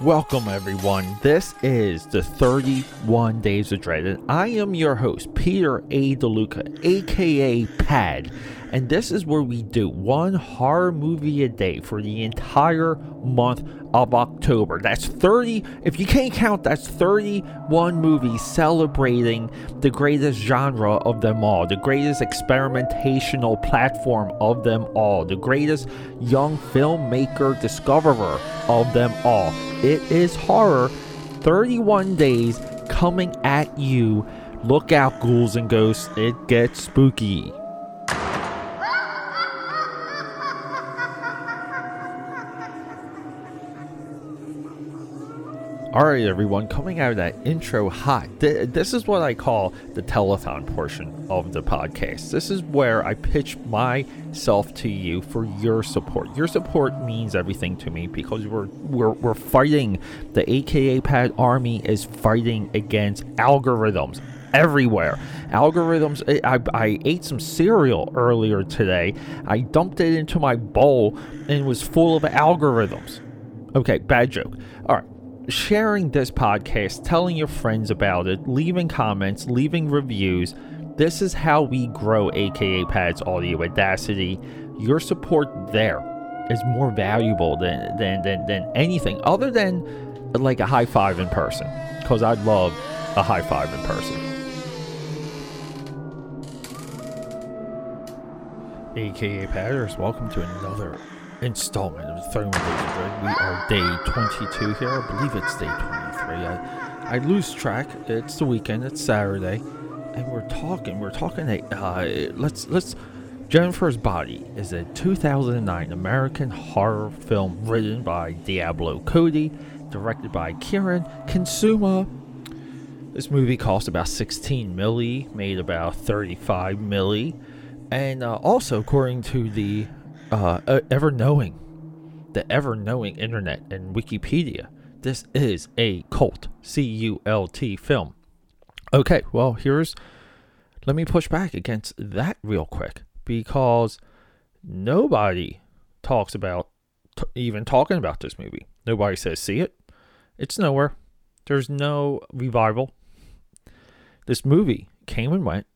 Welcome, everyone. This is the 31 Days of Dread, and I am your host, Peter A. DeLuca, aka Pad. And this is where we do one horror movie a day for the entire month of October. That's 30, if you can't count, that's 31 movies celebrating the greatest genre of them all, the greatest experimentational platform of them all, the greatest young filmmaker discoverer of them all. It is horror. 31 days coming at you. Look out, ghouls and ghosts. It gets spooky. All right, everyone, coming out of that intro hot. Th- this is what I call the telethon portion of the podcast. This is where I pitch myself to you for your support. Your support means everything to me because we're we're, we're fighting. The AKA Pad Army is fighting against algorithms everywhere. Algorithms. Eh, I, I ate some cereal earlier today. I dumped it into my bowl and it was full of algorithms. Okay, bad joke. All right sharing this podcast, telling your friends about it, leaving comments, leaving reviews. This is how we grow AKA Pad's audio audacity. Your support there is more valuable than than than, than anything other than like a high five in person. Because I'd love a high five in person. AKA Padders, welcome to another installment of 31 Days. We are day 22 here. I believe it's day 23. I, I lose track. It's the weekend. It's Saturday, and we're talking. We're talking. Uh, let's let's. Jennifer's Body is a 2009 American horror film written by Diablo Cody, directed by Karyn Kusama. This movie cost about 16 milli, made about 35 milli, and uh, also according to the uh, ever knowing, the ever knowing internet and Wikipedia. This is a cult, C U L T film. Okay, well, here's. Let me push back against that real quick because nobody talks about t- even talking about this movie. Nobody says see it. It's nowhere. There's no revival. This movie came and went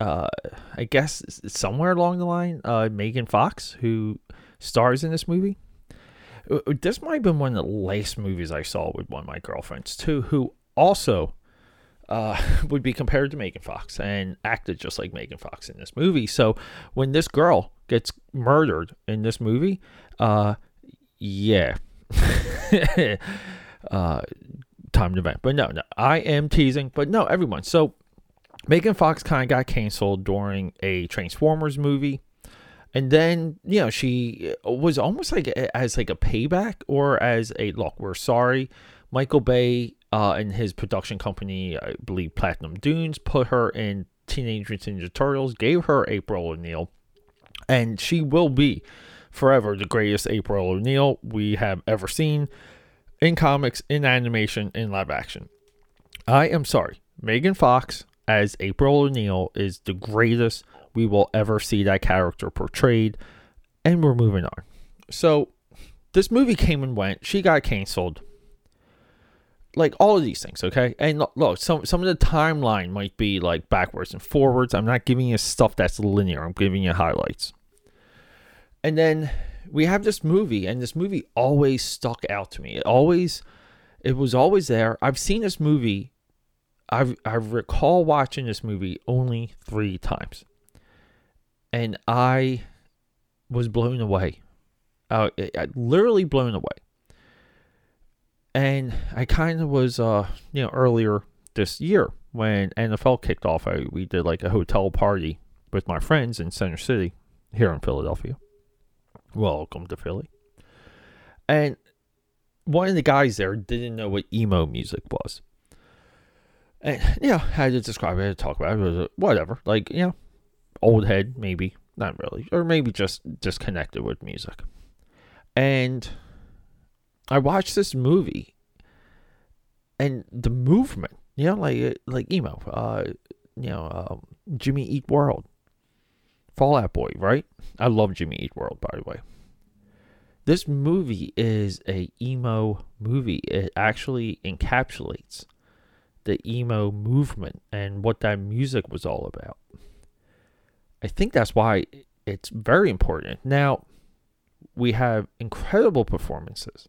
uh, I guess somewhere along the line, uh, Megan Fox, who stars in this movie. Uh, uh, this might have been one of the last movies I saw with one of my girlfriends too, who also uh, would be compared to Megan Fox and acted just like Megan Fox in this movie. So when this girl gets murdered in this movie, uh, yeah, uh, time to vent. But no, no, I am teasing. But no, everyone. So Megan Fox kind of got canceled during a Transformers movie. And then, you know, she was almost like as like a payback or as a look, we're sorry. Michael Bay uh, and his production company, I believe Platinum Dunes, put her in Teenage Mutant Ninja Turtles, gave her April O'Neil, and she will be forever the greatest April O'Neil we have ever seen in comics, in animation, in live action. I am sorry. Megan Fox as April O'Neil is the greatest we will ever see that character portrayed. And we're moving on. So this movie came and went. She got canceled. Like all of these things, okay? And look, some some of the timeline might be like backwards and forwards. I'm not giving you stuff that's linear. I'm giving you highlights. And then we have this movie, and this movie always stuck out to me. It always, it was always there. I've seen this movie I I recall watching this movie only three times, and I was blown away. Uh, I, literally blown away. And I kind of was, uh, you know, earlier this year when NFL kicked off. I, we did like a hotel party with my friends in Center City here in Philadelphia. Welcome to Philly. And one of the guys there didn't know what emo music was. And, you know, how to describe it, talk about it, whatever. Like, you know, old head, maybe. Not really. Or maybe just disconnected with music. And I watched this movie and the movement, you know, like like emo, uh, you know, um, Jimmy Eat World, Fall Out Boy, right? I love Jimmy Eat World, by the way. This movie is a emo movie. It actually encapsulates the emo movement and what that music was all about. I think that's why it's very important. Now, we have incredible performances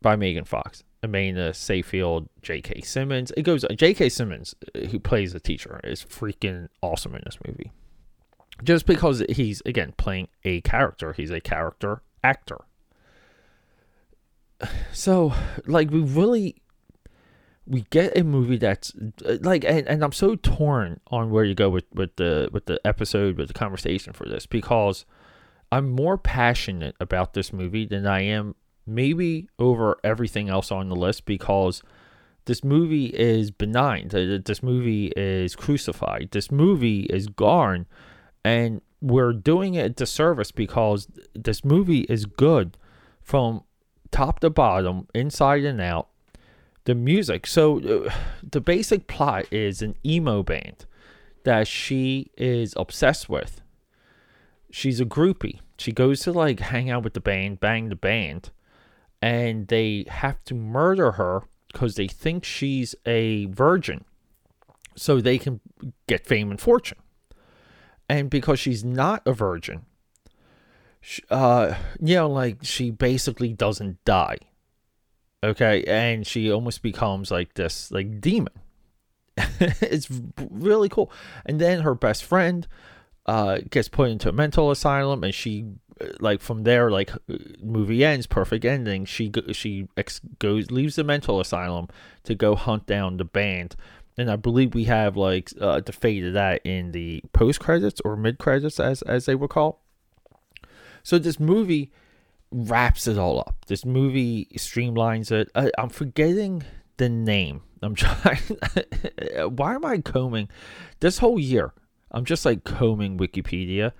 by Megan Fox, Amanda Seyfried, J.K. Simmons. It goes. J.K. Simmons, uh, who plays the teacher, is freaking awesome in this movie. Just because he's again playing a character, he's a character actor. So, like, we really we get a movie that's uh, like and, and I'm so torn on where you go with, with the with the episode with the conversation for this because I'm more passionate about this movie than I am maybe over everything else on the list because this movie is benign. This movie is crucified. This movie is gone. And we're doing it a disservice because this movie is good from top to bottom, inside and out. The music. So, uh, the basic plot is an emo band that she is obsessed with. She's a groupie. She goes to like hang out with the band, bang the band and they have to murder her because they think she's a virgin so they can get fame and fortune. And because she's not a virgin, uh, you know, like she basically doesn't die. Okay. And she almost becomes like this, like demon. it's really cool. And then her best friend uh, gets put into a mental asylum and she like from there, like movie ends, perfect ending. She she ex- goes leaves the mental asylum to go hunt down the band, and I believe we have like uh, the fate of that in the post credits or mid credits, as as they would call. So this movie wraps it all up. This movie streamlines it. I, I'm forgetting the name. I'm trying. why am I combing this whole year? I'm just like combing Wikipedia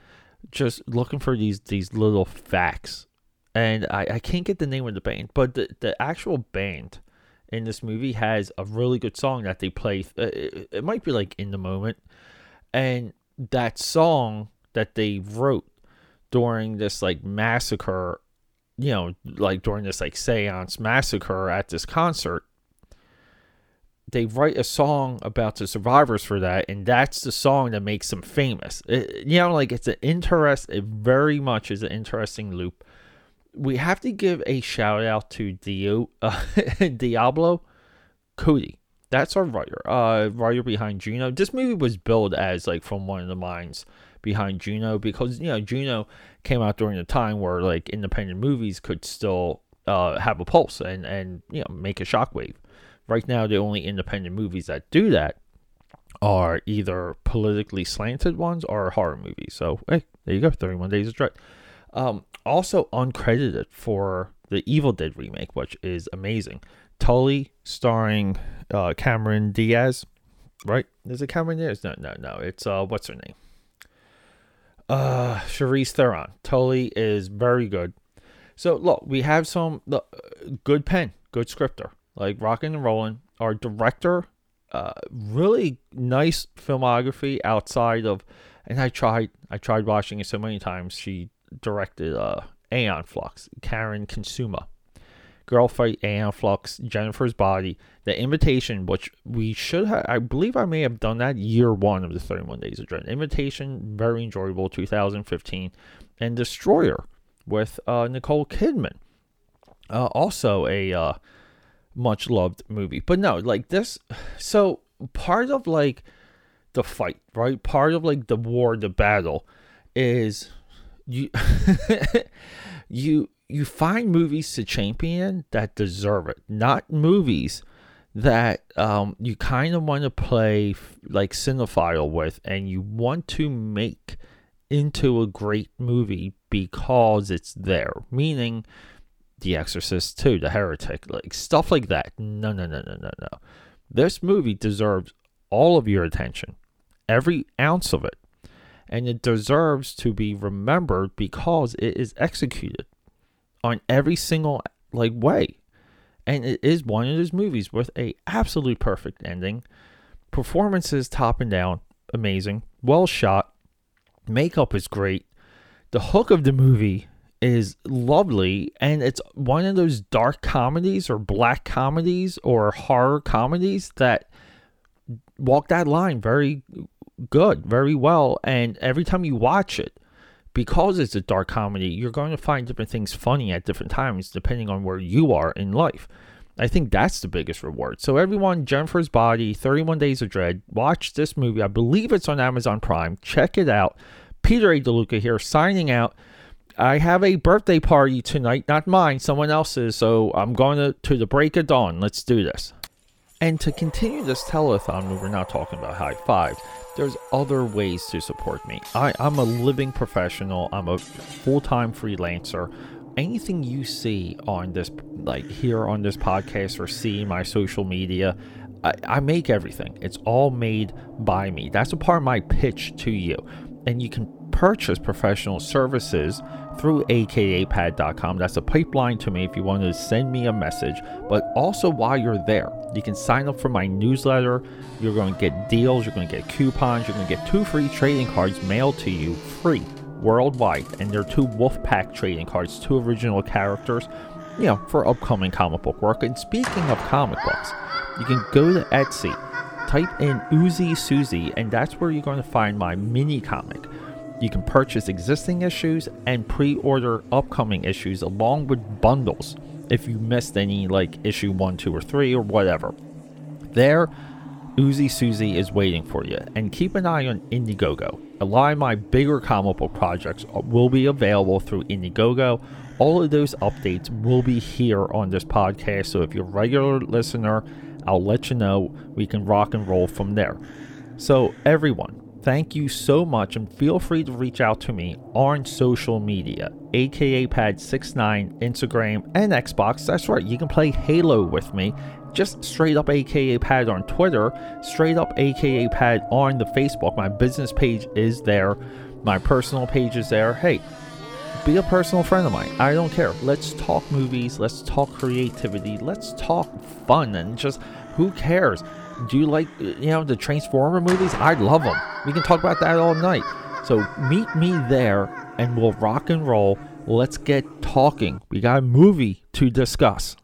just looking for these these little facts, and I, I can't get the name of the band, but the the actual band in this movie has a really good song that they play. Uh, it, it might be like in the moment, and that song that they wrote during this like massacre, you know, like during this like seance massacre at this concert they write a song about the survivors for that, and that's the song that makes them famous. It, you know, like it's an interest. It very much is an interesting loop. We have to give a shout out to Dio, uh, Diablo Cody. That's our writer, uh, writer behind Juno. This movie was billed as like from one of the minds behind Juno because you know Juno came out during a time where like independent movies could still uh, have a pulse and and you know make a shockwave. Right now, the only independent movies that do that are either politically slanted ones or horror movies. So, hey, there you go 31 Days of Dread. Um, also uncredited for the Evil Dead remake, which is amazing. Tully starring uh, Cameron Diaz, right? Is it Cameron Diaz? No, no, no. It's uh, what's her name? Uh, Charlize Theron. Tully is very good. So look, we have some good pen, good scripter like rocking and rolling. Our director, uh, really nice filmography outside of, and I tried, I tried watching it so many times. She directed uh, Aeon Flux, Karyn Kusama, Girl Fight, Aeon Flux, Jennifer's Body, The Invitation, which we should have, I believe I may have done that year one of the 31 Days of Dread. Invitation, very enjoyable, 2015, and Destroyer with uh, Nicole Kidman. Uh, also a uh, much loved movie. But no, like this so part of like the fight, right? Part of like the war, the battle is you you you find movies to champion that deserve it, not movies that um, you kind of want to play like cinephile with and you want to make into a great movie because it's there. Meaning, the Exorcist 2, The Heretic, like stuff like that. No, no, no, no, no, no. This movie deserves all of your attention, every ounce of it. And it deserves to be remembered because it is executed on every single like way. And it is one of those movies with a absolute perfect ending. Performances top and down, amazing. Well shot. Makeup is great. The hook of the movie is lovely and it's one of those dark comedies or black comedies or horror comedies that walk that line very good, very well. And every time you watch it, because it's a dark comedy, you're going to find different things funny at different times depending on where you are in life. I think that's the biggest reward. So, everyone, Jennifer's Body, 31 Days of Dread, watch this movie. I believe it's on Amazon Prime. Check it out. Peter A. DeLuca here, signing out. I have a birthday party tonight, not mine, someone else's. So, I'm going to, to the break of dawn. Let's do this. And to continue this telethon, we're not talking about high fives there's other ways to support me. I, I'm a living professional, I'm a full time freelancer. Anything you see on this, like here on this podcast or see my social media, I, I make everything. It's all made by me. That's a part of my pitch to you. And you can purchase professional services through akapad.com. That's a pipeline to me if you want to send me a message. But also, while you're there, you can sign up for my newsletter. You're going to get deals, you're going to get coupons, you're going to get two free trading cards mailed to you free worldwide. And they're two Wolfpack trading cards, two original characters, you know, for upcoming comic book work. And speaking of comic books, you can go to Etsy, type in Uzi Susie, and that's where you're going to find my mini comic. You can purchase existing issues and pre order upcoming issues along with bundles if you missed any, like issue 1, 2, or 3, or whatever. There, Uzi Susie is waiting for you. And keep an eye on Indiegogo. A lot of my bigger comic book projects will be available through Indiegogo. All of those updates will be here on this podcast. So if you're a regular listener, I'll let you know. We can rock and roll from there. So, everyone, Thank you so much and feel free to reach out to me on social media, aka Pad69, Instagram, and Xbox. That's right, you can play Halo with me. Just straight up aka Pad on Twitter, straight up aka Pad on the Facebook. My business page is there, my personal page is there. Hey, be a personal friend of mine. I don't care. Let's talk movies, let's talk creativity, let's talk fun, and just who cares? Do you like, you know, the Transformer movies? I love them. We can talk about that all night. So meet me there and we'll rock and roll. Let's get talking. We got a movie to discuss.